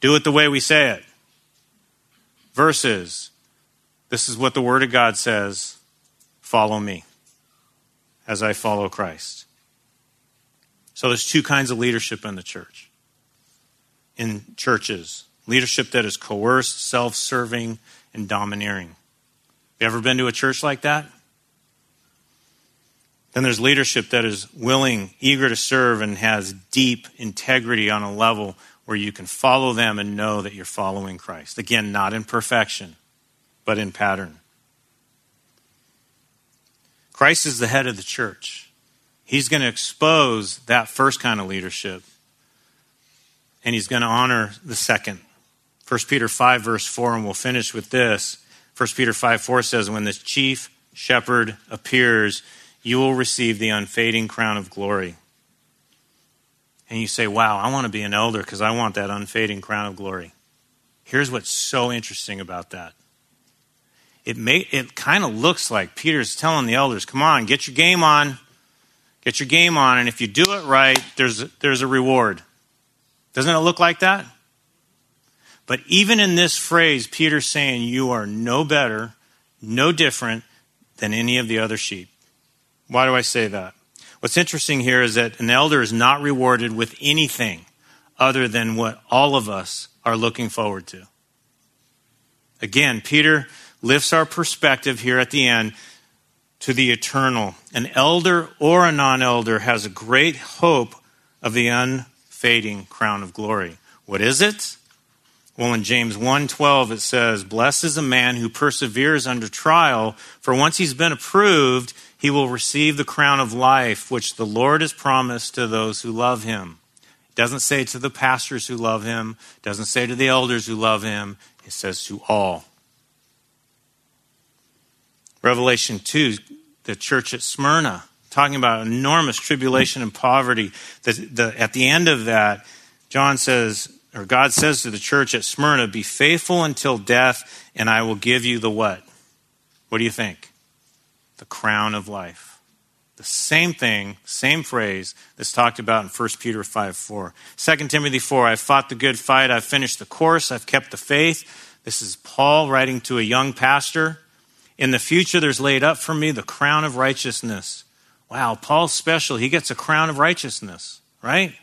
do it the way we say it, versus this is what the Word of God says follow me as I follow Christ. So there's two kinds of leadership in the church, in churches leadership that is coerced, self serving, and domineering. You ever been to a church like that? Then there's leadership that is willing, eager to serve, and has deep integrity on a level where you can follow them and know that you're following Christ. Again, not in perfection, but in pattern. Christ is the head of the church. He's going to expose that first kind of leadership, and he's going to honor the second. 1 Peter 5, verse 4, and we'll finish with this. 1 Peter 5, 4 says, When the chief shepherd appears, you will receive the unfading crown of glory. And you say, Wow, I want to be an elder because I want that unfading crown of glory. Here's what's so interesting about that. It, it kind of looks like Peter's telling the elders, Come on, get your game on. Get your game on. And if you do it right, there's, there's a reward. Doesn't it look like that? But even in this phrase, Peter's saying, You are no better, no different than any of the other sheep. Why do I say that? What's interesting here is that an elder is not rewarded with anything other than what all of us are looking forward to. Again, Peter lifts our perspective here at the end to the eternal. An elder or a non elder has a great hope of the unfading crown of glory. What is it? Well, in James 1:12 it says, "Blessed is a man who perseveres under trial, for once he's been approved, he will receive the crown of life which the Lord has promised to those who love him. It doesn't say to the pastors who love him, doesn't say to the elders who love him, it says to all. Revelation 2, the church at Smyrna, talking about enormous tribulation and poverty. The, the, at the end of that, John says, or God says to the church at Smyrna, Be faithful until death, and I will give you the what? What do you think? The crown of life. The same thing, same phrase that's talked about in 1 Peter 5 4. 2 Timothy 4 I've fought the good fight, I've finished the course, I've kept the faith. This is Paul writing to a young pastor. In the future, there's laid up for me the crown of righteousness. Wow, Paul's special. He gets a crown of righteousness, right?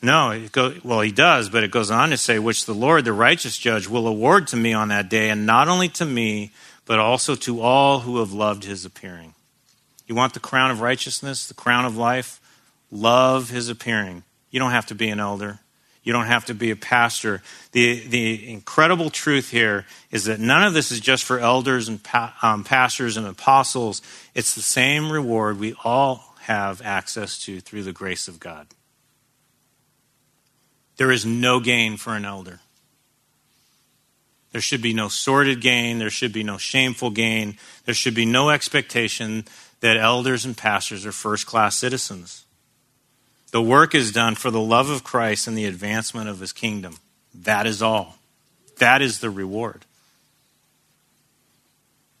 No, it well, he does, but it goes on to say, which the Lord, the righteous judge, will award to me on that day, and not only to me, but also to all who have loved his appearing. You want the crown of righteousness, the crown of life? Love his appearing. You don't have to be an elder. You don't have to be a pastor. The, the incredible truth here is that none of this is just for elders and pa- um, pastors and apostles. It's the same reward we all have access to through the grace of God. There is no gain for an elder. There should be no sordid gain. There should be no shameful gain. There should be no expectation that elders and pastors are first class citizens. The work is done for the love of Christ and the advancement of his kingdom. That is all. That is the reward.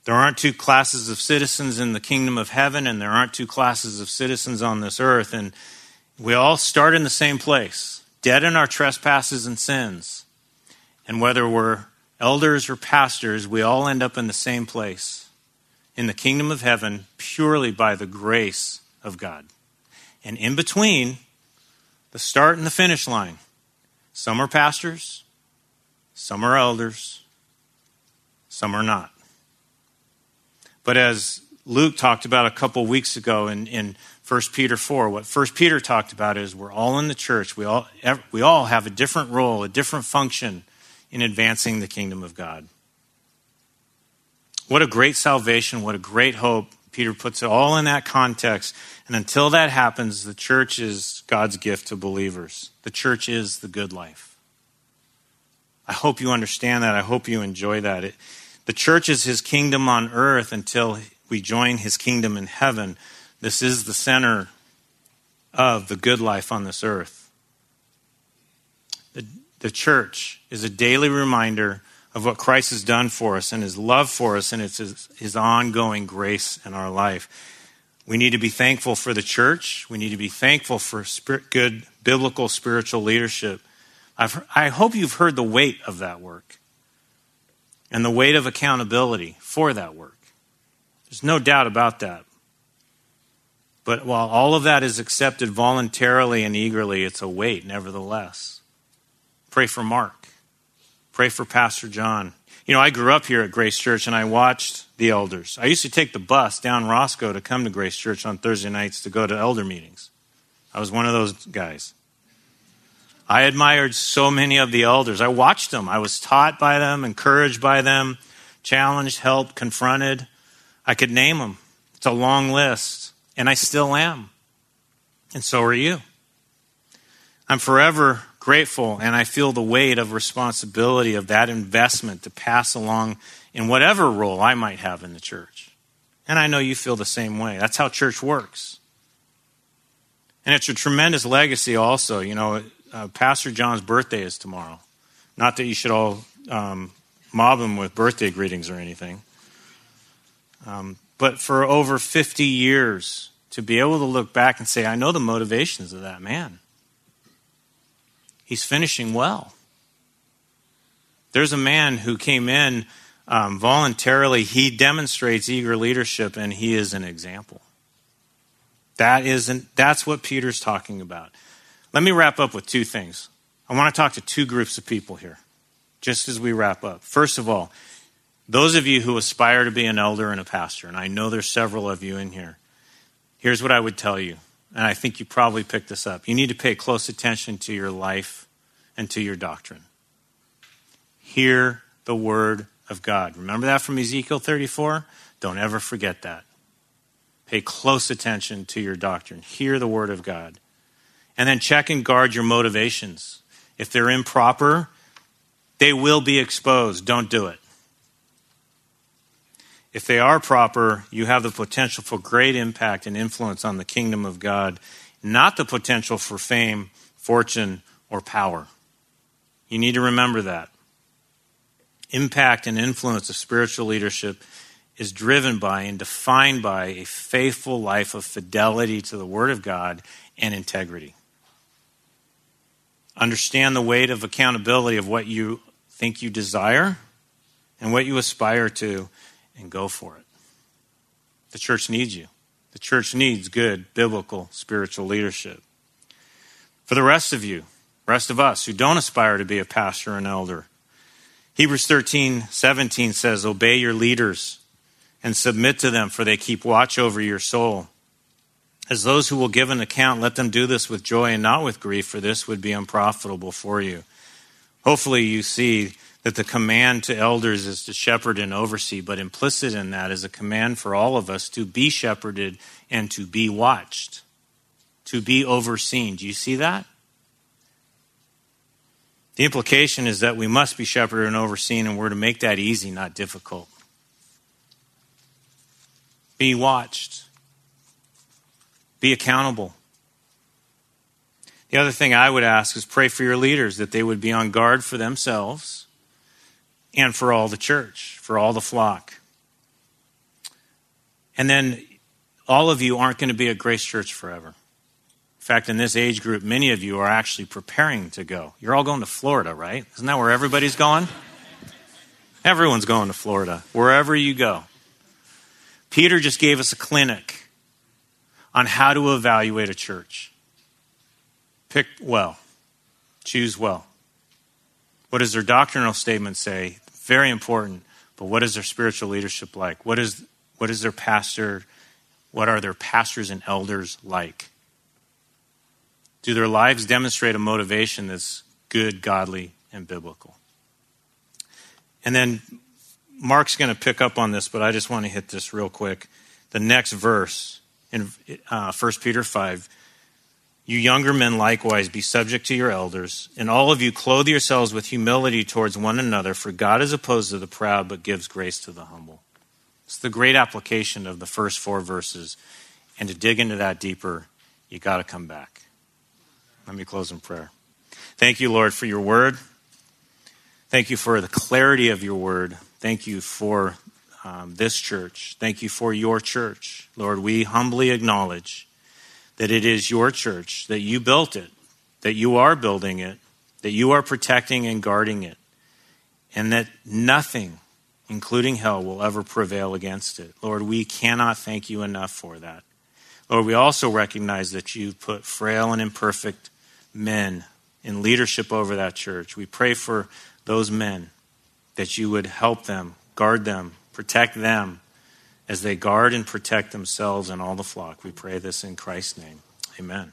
There aren't two classes of citizens in the kingdom of heaven, and there aren't two classes of citizens on this earth. And we all start in the same place, dead in our trespasses and sins. And whether we're elders or pastors, we all end up in the same place in the kingdom of heaven purely by the grace of God. And in between, the start and the finish line, some are pastors, some are elders, some are not. But as Luke talked about a couple weeks ago in, in 1 Peter 4, what 1 Peter talked about is we're all in the church. We all, we all have a different role, a different function in advancing the kingdom of God. What a great salvation, what a great hope. Peter puts it all in that context. And until that happens, the church is God's gift to believers. The church is the good life. I hope you understand that. I hope you enjoy that. It, the church is his kingdom on earth until we join his kingdom in heaven. This is the center of the good life on this earth. The church is a daily reminder of what Christ has done for us and his love for us, and it's his, his, ongoing grace in our life. We need to be thankful for the church. We need to be thankful for spirit, good biblical spiritual leadership. I've, I hope you've heard the weight of that work and the weight of accountability for that work. There's no doubt about that. But while all of that is accepted voluntarily and eagerly, it's a weight nevertheless. Pray for Mark. Pray for Pastor John. You know, I grew up here at Grace Church and I watched the elders. I used to take the bus down Roscoe to come to Grace Church on Thursday nights to go to elder meetings. I was one of those guys. I admired so many of the elders. I watched them. I was taught by them, encouraged by them, challenged, helped, confronted. I could name them. It's a long list, and I still am. And so are you. I'm forever grateful, and I feel the weight of responsibility of that investment to pass along in whatever role I might have in the church. And I know you feel the same way. That's how church works. And it's a tremendous legacy, also. You know, uh, Pastor John's birthday is tomorrow. Not that you should all um, mob him with birthday greetings or anything. Um, but for over 50 years, to be able to look back and say, I know the motivations of that man. He's finishing well. There's a man who came in um, voluntarily. He demonstrates eager leadership, and he is an example. That isn't, that's what Peter's talking about. Let me wrap up with two things. I want to talk to two groups of people here, just as we wrap up. First of all, those of you who aspire to be an elder and a pastor, and I know there's several of you in here, here's what I would tell you, and I think you probably picked this up. You need to pay close attention to your life and to your doctrine. Hear the word of God. Remember that from Ezekiel 34? Don't ever forget that. Pay close attention to your doctrine. Hear the word of God. And then check and guard your motivations. If they're improper, they will be exposed. Don't do it. If they are proper, you have the potential for great impact and influence on the kingdom of God, not the potential for fame, fortune, or power. You need to remember that. Impact and influence of spiritual leadership is driven by and defined by a faithful life of fidelity to the Word of God and integrity. Understand the weight of accountability of what you think you desire and what you aspire to and go for it. The church needs you. The church needs good biblical spiritual leadership. For the rest of you, rest of us who don't aspire to be a pastor or an elder, Hebrews 13, 17 says, Obey your leaders and submit to them, for they keep watch over your soul. As those who will give an account, let them do this with joy and not with grief, for this would be unprofitable for you. Hopefully, you see that the command to elders is to shepherd and oversee, but implicit in that is a command for all of us to be shepherded and to be watched, to be overseen. Do you see that? The implication is that we must be shepherded and overseen, and we're to make that easy, not difficult. Be watched, be accountable. The other thing I would ask is pray for your leaders that they would be on guard for themselves and for all the church, for all the flock. And then all of you aren't going to be at Grace Church forever. In fact, in this age group, many of you are actually preparing to go. You're all going to Florida, right? Isn't that where everybody's going? Everyone's going to Florida, wherever you go. Peter just gave us a clinic on how to evaluate a church. Pick well, choose well. What does their doctrinal statement say? Very important. But what is their spiritual leadership like? What is, what is their pastor? What are their pastors and elders like? Do their lives demonstrate a motivation that's good, godly, and biblical? And then Mark's going to pick up on this, but I just want to hit this real quick. The next verse in uh, 1 Peter 5 you younger men likewise be subject to your elders, and all of you clothe yourselves with humility towards one another, for God is opposed to the proud, but gives grace to the humble. It's the great application of the first four verses. And to dig into that deeper, you got to come back. Let me close in prayer. Thank you, Lord, for your word. Thank you for the clarity of your word. Thank you for um, this church. Thank you for your church. Lord, we humbly acknowledge that it is your church, that you built it, that you are building it, that you are protecting and guarding it, and that nothing, including hell, will ever prevail against it. Lord, we cannot thank you enough for that. Lord, we also recognize that you've put frail and imperfect men in leadership over that church. We pray for those men that you would help them, guard them, protect them as they guard and protect themselves and all the flock. We pray this in Christ's name. Amen.